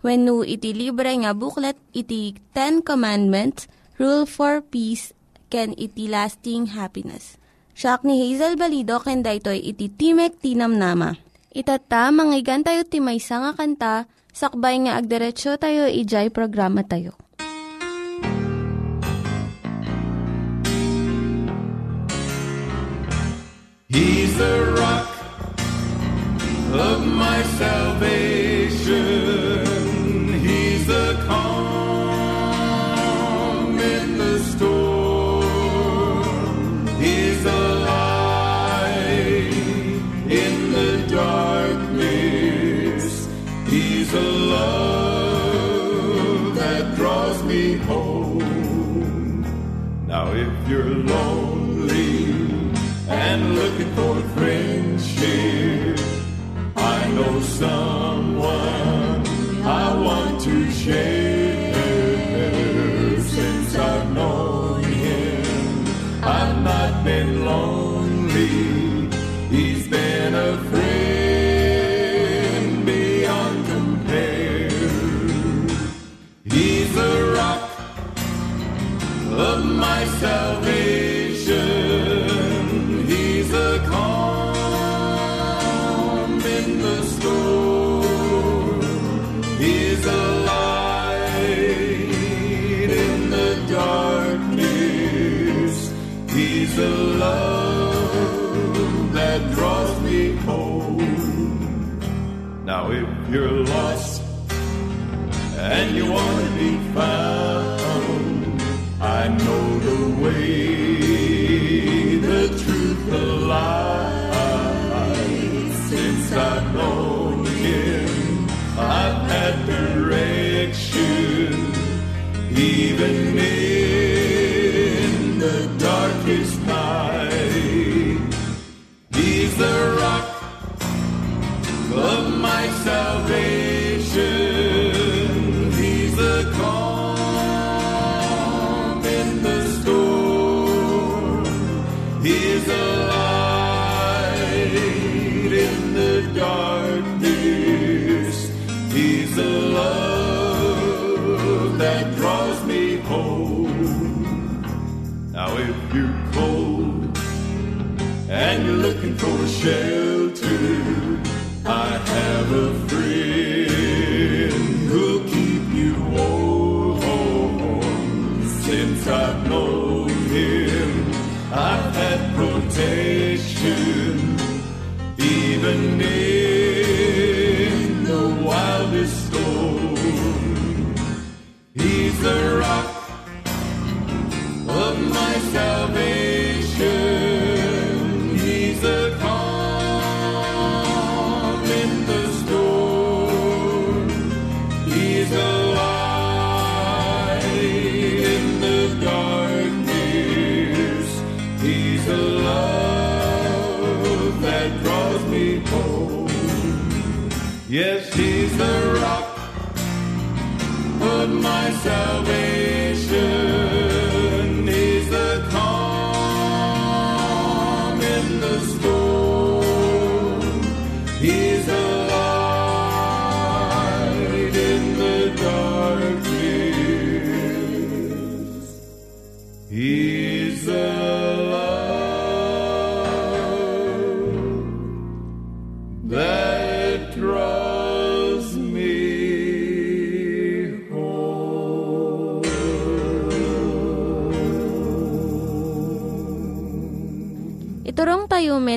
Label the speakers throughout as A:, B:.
A: When no iti libre nga booklet iti Ten Commandments, Rule for Peace, can iti lasting happiness. Siya ni Hazel Balido ken daytoy iti Timek Tinam Nama. Itata manggigan tayo timaysa nga kanta sakbay nga agderetsyo tayo ijay programa tayo.
B: He's the rock of my salvation. Home. Now if you're lonely and looking for a friendship, I know someone Now if you're lost and you want to be found. I know the way, the truth, the you're cold and you're looking for a shelter, I have a friend who'll keep you warm. Since I've known him, I've had protection, even in my salvation.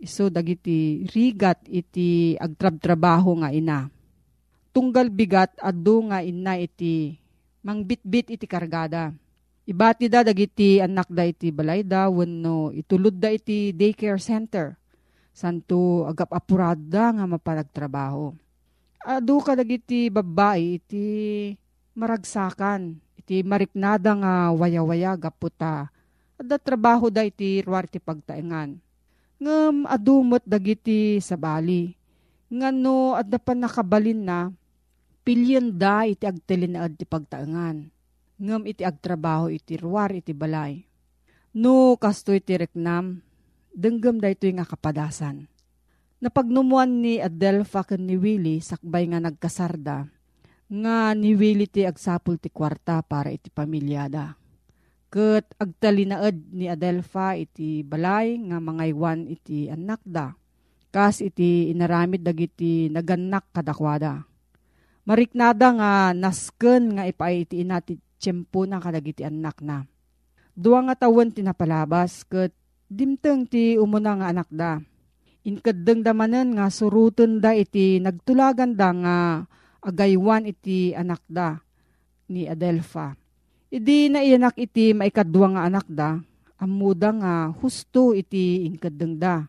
C: iso dagiti rigat iti agtrab-trabaho nga ina. Tunggal bigat addo nga ina iti mangbitbit iti kargada. Ibati da dagiti anak da iti balayda wenno itulod da iti daycare center. Santo agap apurada nga mapanagtrabaho. Adu ka dagiti babae iti maragsakan iti mariknada nga waya-waya gaputa. Adda trabaho da iti ruwar ti pagtaengan. Ngem adumot dagiti sabali. Ngano adda pa nakabalin na pilyen da iti agtelinaad ti pagtaengan. Ngem iti agtrabaho iti ruwar iti balay. No kasto iti reknam, denggem da ito nga kapadasan. Napagnumuan ni Adelpha ken ni Willie sakbay nga nagkasarda nga ni Willie ti agsapul ti kwarta para iti pamilyada. Ket agtalinaed ni Adelpha iti balay nga mangaywan iti anak da. Kas iti inaramid dagiti naganak kadakwada. Mariknada nga nasken nga ipaay iti ina ti tiyempo na kadagiti anak na. Dua nga tawen tinapalabas ket dimteng ti umuna nga anak da. Inkadeng damanen nga suruten da iti nagtulagan da nga agaywan iti anak da ni Adelpha. Idi na iyanak iti maikadwa nga anak da, amuda nga husto iti inkadeng da.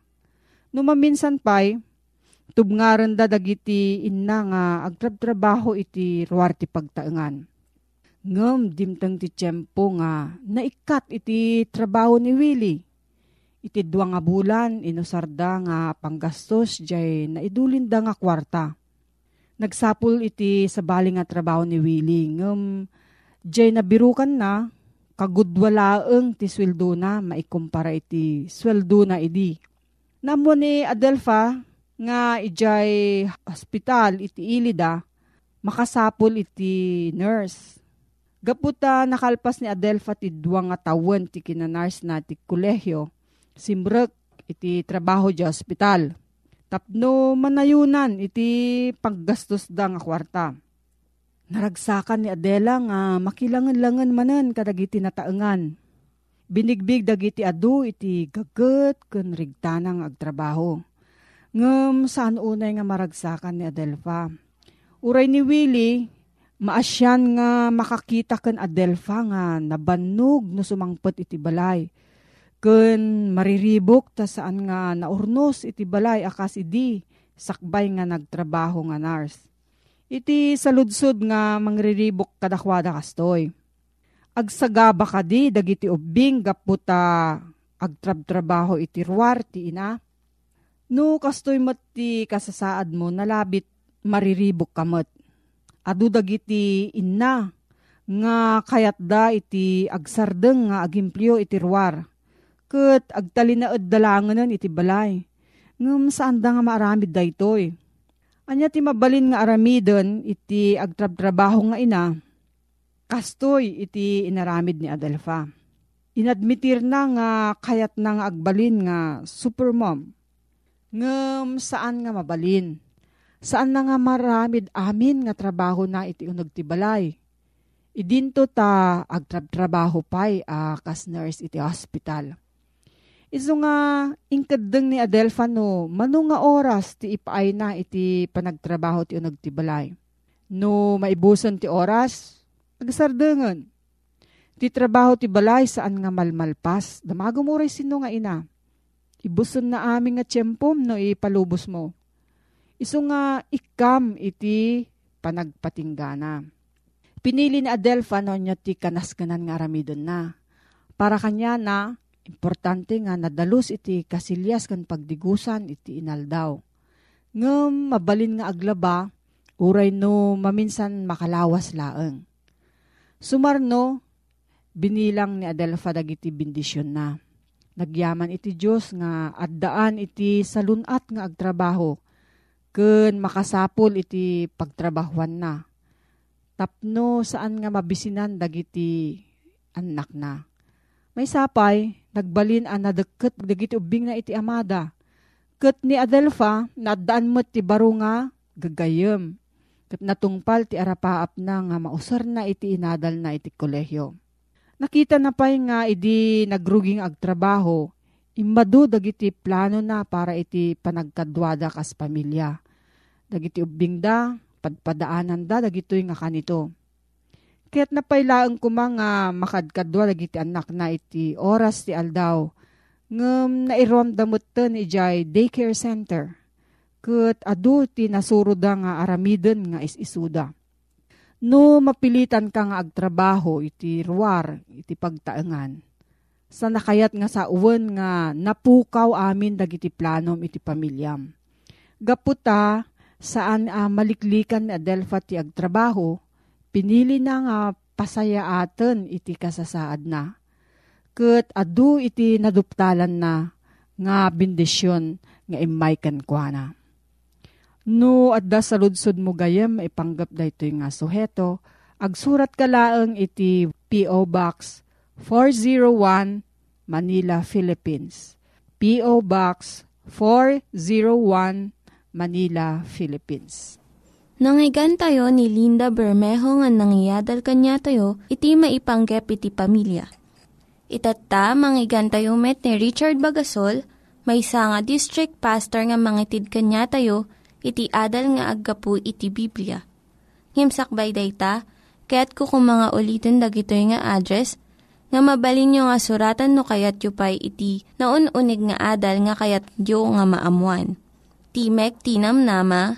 C: Numaminsan pa'y, tubngaran da dagiti inna nga agtrab-trabaho iti ruwar ti pagtaengan. Ngem dimteng ti tiyempo nga naikat iti trabaho ni Willie. Iti dua nga bulan inusarda nga panggastos jay naidulinda nga kwarta. Nagsapul iti sabali nga trabaho ni Willie. Ngem jay nabirukan na kagudwalaeng ti sweldo na maikumpara iti sweldo na idi. Namo ni Adelpha nga ijay hospital iti ilida makasapul iti nurse. Gaputa nakalpas ni Adelpha ti duwa nga tawen ti kinanars na ti kolehyo. Simrek iti trabaho di hospital. Tapno manayunan iti paggastos da nga kwarta. Naragsakan ni Adela nga makilangan-langan manan kadagiti nataengan. Binigbig dagiti adu iti gaget ken rigtanang agtrabaho. Ngem saan unay nga maragsakan ni Adelpha. Uray ni Willie, maasyan nga makakita ken Adelpha nga nabannog no sumangpet iti balay. Ken mariribok ta saan nga naurnos iti balay akas idi sakbay nga nagtrabaho nga nurse. Iti saludsod nga mangriribok kadakwada kastoy. Agsagaba ka di dagiti ubing gaputa agtrab-trabaho iti ruwar ti ina. No kastoy mati kasasaad mo nalabit mariribok kamot. Adu dagiti inna nga kayat da iti agsardeng nga agimplyo iti ruwar. Ket agtalinaed dalanganan iti balay. Ngem saan da nga maaramid da itoy. Anya ti mabalin nga aramidon iti agtrab-trabaho nga ina. Kastoy iti inaramid ni Adelpha. Inadmitir na nga kayat na nga agbalin nga supermom. Ngem saan nga mabalin? Saan na nga maramid amin nga trabaho na iti unog ti balay? Idinto ta agtrab-trabaho pay a kas nurse iti hospital. Iso nga ingkadeng ni Adelpha no, mano nga oras ti ipaay na iti panagtrabaho ti unog ti balay. No maibuson ti oras, agsardengan. Ti trabaho ti balay saan nga malmalpas, damago mo sino nga ina. Ibuson na aming nga tiyempom no ipalubos mo. Iso nga ikam iti panagpatinggana. Pinili ni Adelfa no niya ti kanaskanan nga aramidon na. Para kanya na, importante nga nadalus iti kasilyas kan pagdigusan iti inaldaw. Ngem mabalin nga aglaba, uray no maminsan makalawas laeng. Sumarno, binilang ni Adelfa dagiti bindisyon na. Nagyaman iti Diyos nga addaan iti salunat nga agtrabaho ken makasapol iti pagtrabahuan na. Tapno saan nga mabisinan dagiti anak na. May sapay, nagbalin ang nadeket dagiti ubing na iti amada. Ket ni Adelfa, nadaan mo ti baro nga gagayem. Ket natungpal ti arapaap na nga mausar na iti inadal na iti kolehyo. Nakita na pa'y nga idi nagruging agtrabaho, imbado dagiti plano na para iti panagkadwada kas pamilya. Dagiti ubing da, padpadaanan da, dagitoy nga kanito. Kaya't napailaang ko mga makadkadwa dagiti anak na iti oras ti aldaw, ngem nairom damot ten ijay daycare center. Kat adu ti nasuro da nga aramiden nga is-isuda No mapilitan ka nga agtrabaho iti ruwar, iti pagtaengan. Sa nakayat nga sa uwan nga napukaw amin dagiti planom iti pamilyam. Gaputa saan uh, maliklikan ni Adelfa ti agtrabaho, pinili na nga pasaya aten iti kasasaad na. Kat adu iti naduptalan na nga bindisyon nga imaykan kwa na. No, adda sa ludsod mo gayem, ipanggap da ito nga suheto. Agsurat ka laang iti P.O. Box 401 Manila, Philippines. P.O. Box 401 Manila, Philippines.
A: Nangyigan tayo ni Linda Bermejo nga nangyadal kanya tayo, iti maipanggep iti pamilya. Itatta, manggigan tayo met ni Richard Bagasol, may nga district pastor nga mangitid kanya tayo, iti adal nga aggapu iti Biblia. Ngimsakbay dayta, kaya't kukum mga ulitin dagito nga address nga mabalin nga suratan no kayat yu pa'y iti na unig nga adal nga kayat yu nga maamuan. Timek Tinam Nama,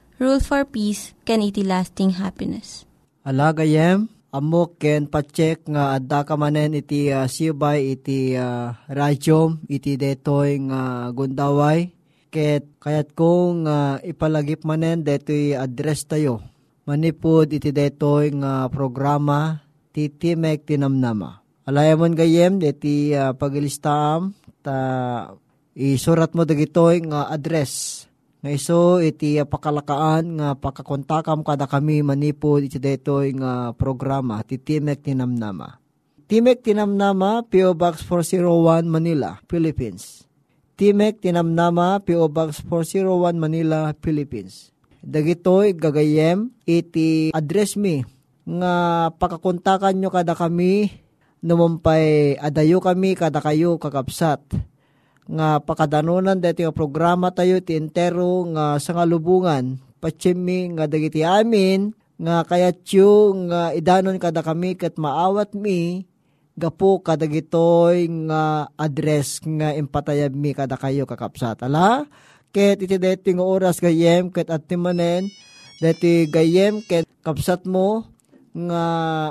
A: Rule for Peace, can iti lasting happiness.
D: Alagayem, amok ken pacheck nga adda ka manen iti uh, sibay iti uh, radyo iti detoy nga gundaway ket kayat kong uh, ipalagip manen detoy address tayo manipod iti detoy nga programa ti Timek Tinamnama. Alayamon gayem deti uh, pagilistaam ta isurat mo dagitoy nga address nga iso iti uh, pakalakaan nga pakakontakam kada kami manipod iti detoy nga programa ti Timek Tinamnama. Timek Tinamnama, P.O. Box 401 Manila, Philippines. Timek Tinamnama, P.O. Box 401 Manila, Philippines dagitoy gagayem iti address me nga pakakontakan nyo kada kami numumpay adayo kami kada kayo kakapsat nga pakadanunan dati nga programa tayo ti entero nga sangalubungan patsimi nga dagiti amin nga kayatyo nga idanon kada kami kat maawat mi gapo kadagitoy nga address nga impatayab mi kada kayo kakapsat ala ket iti deti nga oras gayem ket at timanen deti gayem ket kapsat mo nga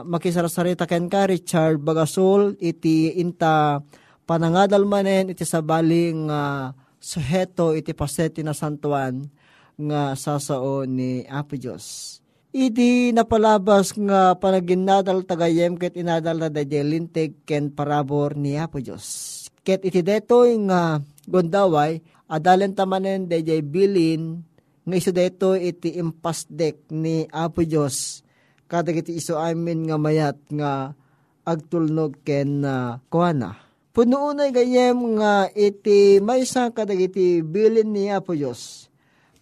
D: makisarasarita ken ka Richard Bagasol iti inta panangadal manen iti sabaling nga uh, suheto iti paseti na santuan nga sasao ni Apo Diyos. Iti napalabas nga panaginadal tagayem ket inadal na dajelintig ken parabor ni Apo Diyos. Ket iti detoy nga gondaway Adalan tamanen dayjay bilin nga iso deto iti impasdek ni Apo Dios kadagiti iso amin nga mayat nga agtulnog ken uh, kuana. Puno gayem nga iti maysa kadagiti bilin ni Apo Diyos.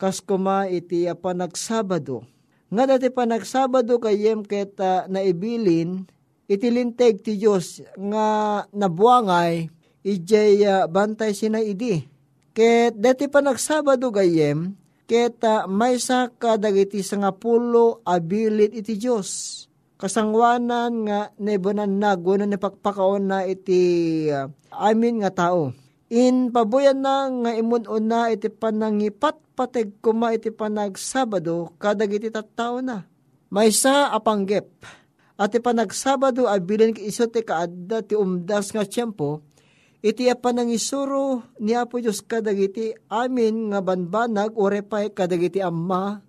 D: Kas kuma iti apa nagsabado. Nga dati pa nagsabado kayem ket uh, naibilin iti linteg ti Diyos nga nabuangay ijay uh, bantay sina idi. Ket dati pa nagsabado gayem ket uh, maysa kadagiti sangapulo abilit iti Diyos kasangwanan nga nebanan na guna ni pakpakaon na iti uh, amin nga tao. In pabuyan na nga imunon na iti panangipat pateg kuma iti panagsabado kadag iti tattao na. May sa apanggep. At iti panagsabado abilin ki iso ti kaadda ti umdas nga tiyempo iti panangisuro ni Apo Diyos kadag iti amin nga banbanag orepay kadag iti amma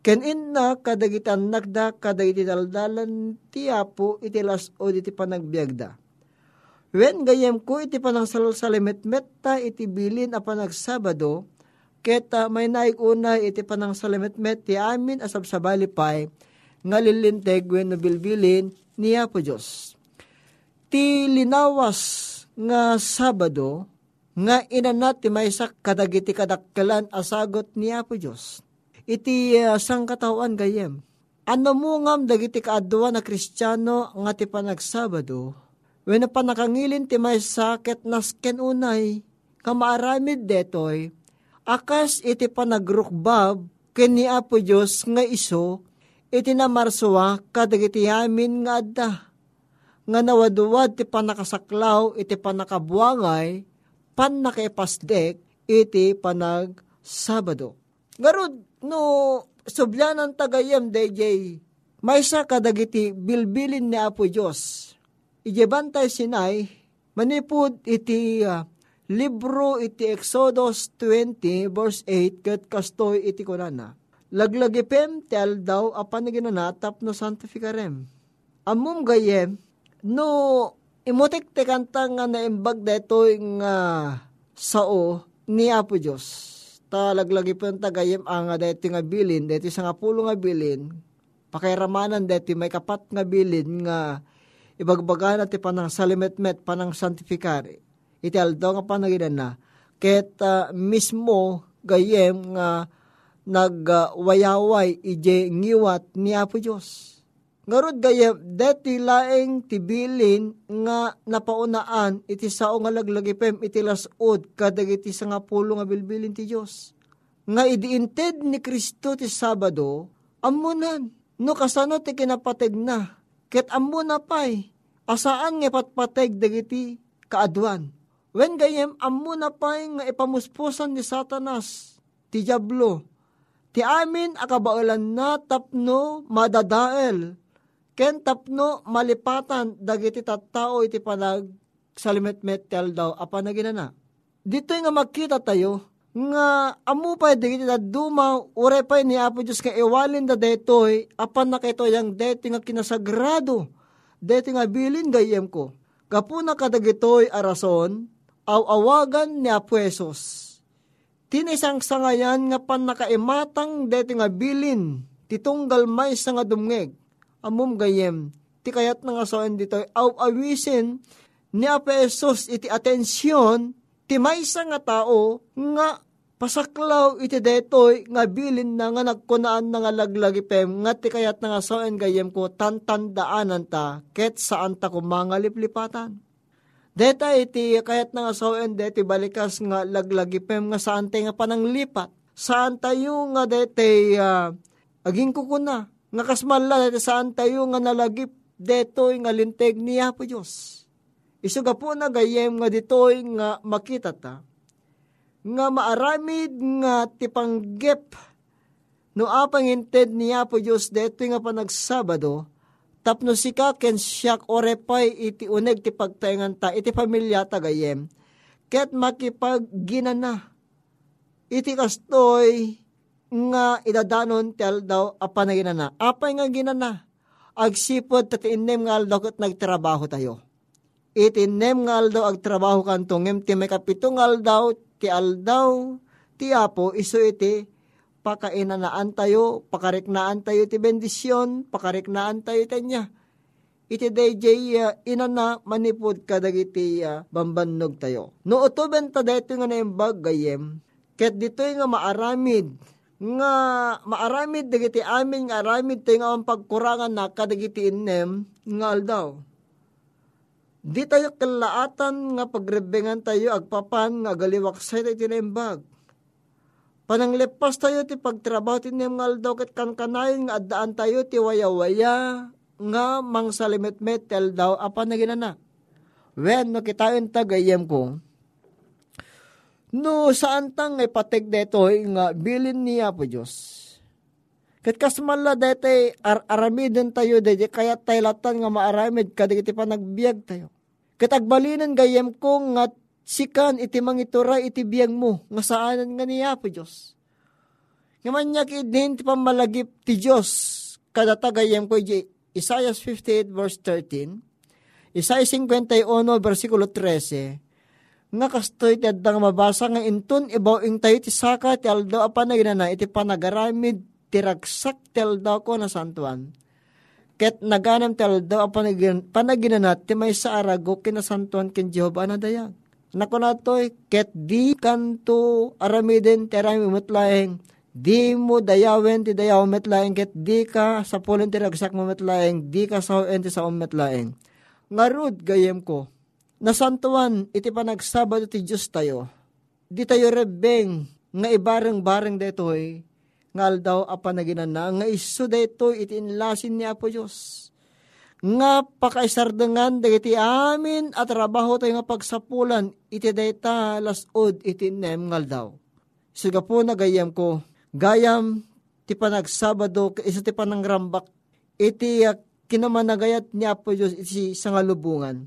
D: Ken inna kadagitan nagda kadagiti daldalan ti apo iti las o iti panagbiagda. Wen gayem ko iti panang salimet metta iti bilin a panagsabado, keta may naik una iti panang salimet ti amin asab sabali pay, nga lilinteg wen no bilbilin ni Apo Diyos. Ti linawas nga Sabado, nga inanat ti maysak kadagiti kadakkelan asagot ni Apo Diyos iti uh, sangkatawan gayem. Ano mo ngam dagiti kaadwa na kristyano nga ti panagsabado, when pa nakangilin ti may sakit nasken unay, kamaaramid detoy, akas iti panagrukbab, ken ni Apo Diyos nga iso, iti namarsuwa kadagiti yamin nga adda. Nga nawaduwad ti panakasaklaw, iti panakabuangay, pan nakipasdek, iti panag Sabado. No subyanan tagayam DJ may sa kadagiti bilbilin ni Apo Diyos. Ijebantay sinay, manipud iti uh, libro iti Exodus 20 verse 8 kat kastoy iti kunana. Laglagipem ti aldaw apan na ginanatap no santificarem. Amum gayem, no imutik te kanta nga naimbag detoy nga sao ni Apo Diyos talaglagi po yung tagayim ang deti nga bilin, deti sa nga pulo nga bilin, pakairamanan deti may kapat nga bilin nga ibagbagan at panang salimetmet panang santifikari. Iti aldo nga panaginan na. Ket uh, mismo gayem nga nagwayaway uh, ije ngiwat ni Apo Diyos. Ngarod gayem, deti laeng tibilin nga napaunaan iti sao nga laglagipem iti lasod kadag iti sa nga pulo nga bilbilin ti Diyos. Nga idiinted ni Kristo ti Sabado, amunan, no kasano ti kinapateg na, ket amuna pay, asaan nga patpateg dagiti kaadwan. When gayem amuna pay nga ipamuspusan ni Satanas, ti Diablo, ti amin akabaulan na tapno madadael, Ken tapno malipatan dagiti tattao iti panag salimetmet tel daw apa na ginana. Dito nga makita tayo nga amu pa dagiti da duma ure pa ni Apo Diyos nga iwalin da detoy apan na kito yang deti nga kinasagrado deti nga bilin gayem ko. Kapuna kadagitoy arason aw awagan ni Apo Jesus. Tinisang sangayan nga pan nakaimatang deti nga bilin titunggal may nga dumngeg amum gayem. Ti kayat nga soen dito, aw awisin ni Apesos iti atensyon, ti maysa nga tao nga pasaklaw iti detoy nga bilin na nga nagkunaan na nga laglagipem nga ti kayat nga soen gayem ko tantandaanan ta ket saan ta kumangaliplipatan. Deta iti kayat nga soen deti balikas nga laglagipem nga saan nga pananglipat. Saan tayo nga deti uh, aging kukuna nga kasmala saan tayo nga nalagip? Detoy nga linteg niya po Diyos. Isuga po na gayem nga ditoy nga makita ta, nga maaramid nga tipanggep no apang inted niya po Diyos detoy nga panagsabado, tapno sika ken siyak orepay iti uneg ti pagtaingan ta, iti pamilya ta gayem, ket makipagginana, iti kastoy nga idadanon tel daw apa na ginana. Apay nga ginana. Agsipod tati inem nga aldaw kat nagtrabaho tayo. Itinem nga aldaw agtrabaho kantong ti may kapitong aldaw ti aldaw ti apo iso iti pakainanaan tayo, pakariknaan tayo ti bendisyon, pakariknaan tayo tanya. Iti DJ uh, inana manipod kadagiti uh, bambannog tayo. No uto benta dito nga naimbag gayem, ket dito nga maaramid nga maaramid dagiti amin nga aramid tayo nga ang pagkurangan na kadagiti innem nga aldaw. Di tayo kalaatan nga pagrebengan tayo agpapan nga galiwaksay tayo tinaimbag Pananglepas tayo ti pagtrabaho ti nga daw ket kankanayon nga addaan tayo ti waya-waya nga mang salimet-met tel daw apan na ginana. When no kitayon tagayem ko, no saan tang ipatig deto nga bilin niya po Diyos. Kat kasmala dete ar aramidin tayo dete kaya taylatan nga maaramid kadigiti pa nagbiag tayo. Kat agbalinan gayem ko nga sikan iti mangituray iti biyang mo, nga saanan nga niya po Diyos. Ngaman niya kidin ti pamalagip ti Diyos, kada tagayam ko iti Isaiah 58 verse 13, Isaiah 51 versikulo 13, nga kastoy ti addang mabasa nga intun ibaw ing tayo ti saka ti aldo apan na iti panagaramid ti ragsak ti aldo ko na santuan. Ket naganam ti aldo apan panaginanat ti may sa arago kinasantuan ken Jehova na dayag. Nako na to'y, ket di kanto aramiden ti arami metlaeng, di mo dayawen ti dayaw metlaeng, ket di ka sa pulen ti ragsak mo metlaeng, di ka sa ti sa metlaeng. Ngarud gayem ko, nasantuan iti panagsabado ti Diyos tayo, di tayo rebeng, nga ibareng-bareng detoy, ngal daw apanaginan na, nga iso detoy iti inlasin ni Apo Diyos nga pakaisardangan dagiti amin at trabaho tayo nga pagsapulan iti dayta lasod iti nem ngal daw. Siga po nagayam ko, gayam ti panagsabado isa ti panangrambak iti uh, kinamanagayat niya po Diyos iti sangalubungan.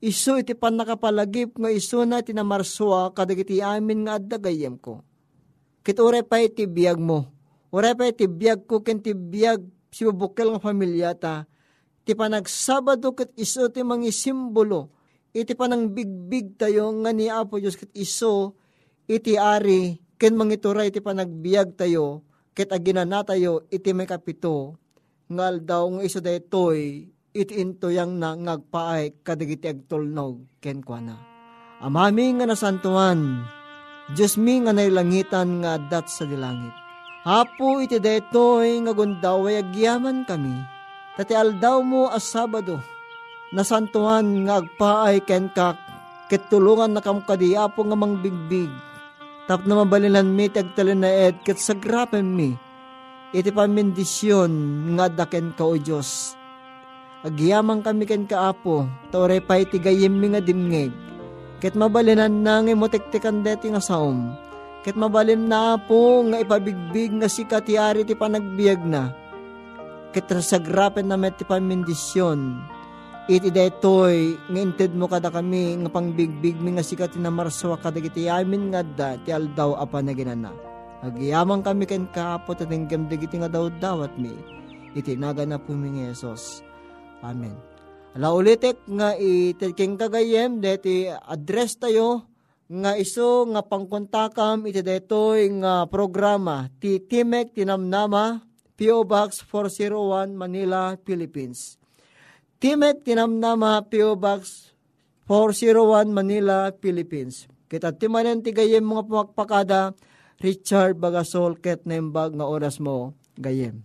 D: Isu iti panakapalagip nga isu na tinamarswa kadagiti amin nga addagayam ko. Kit ure pa iti biyag mo. Ure pa iti biyag ko ken ti biyag si bubukil nga pamilya ta. Iti panagsabado kat iso ti mangi simbolo, iti panang bigbig tayo nga ni Apo Diyos kat iso, iti ari, ken mangituray iti panagbiag tayo, ket aginana tayo, iti may kapito, ngal daw nga iso daytoy, iti into yang na ngagpaay kadagiti agtulnog, ken kwa na. Amami nga nasantuan, Diyos mi nga nailangitan nga adat sa dilangit. Hapo iti daytoy nga gundaway agyaman kami, Tati aldaw mo as Sabado, nasantuan nga agpaay ken kak, ket tulungan na kam kadiapo nga mangbigbig. Tap na mabalilan mi tagtalin na ed ket sagrapen mi. Iti pamindisyon nga daken ka o Diyos. Agyaman kami ken kaapo, tore pa iti gayem mi nga dimngeg. Ket mabalinan na nga motektekan deti nga saom. Ket mabalin na po nga ipabigbig nga si katiari ti panagbiag na kitrasagrapen na met ti pamindisyon. Iti daytoy nga inted mo kada kami nga pangbigbig mi nga sikat na marswa kada kiti amin nga da ti aldaw apa na ginana. Agiyaman kami ken kaapot at hinggam digiti nga daw dawat mi. Iti naga na po mi Jesus. Amen. Ala ulitek nga itiking kagayem deti address tayo nga iso nga pangkontakam iti daytoy nga programa ti Timek Tinamnama P.O. Box 401 Manila, Philippines. Timet Tinamnama P.O. Box 401 Manila, Philippines. Kita timanen ti gayem mga pumakpakada, Richard Bagasol ket nembag nga oras mo gayem.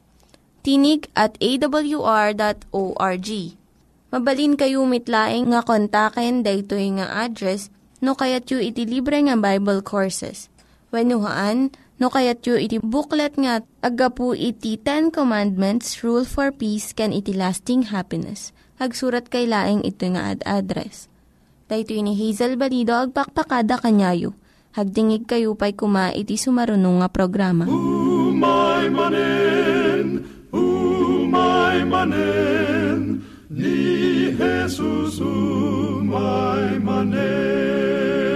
A: Tinig at awr.org. Mabalin kayo mitlaeng nga kontaken daytoy nga address no kayat yu iti libre nga Bible Courses. When No kayat yu iti booklet nga agapu iti Ten Commandments, Rule for Peace, can iti lasting happiness. Hagsurat kay laing ito nga ad-address. Dahito ni Hazel Balido, agpakpakada kanyayo. Hagdingig kayo pa'y kuma iti sumarunong nga programa.
E: Umay manen, umay manen, ni Jesus umay manen.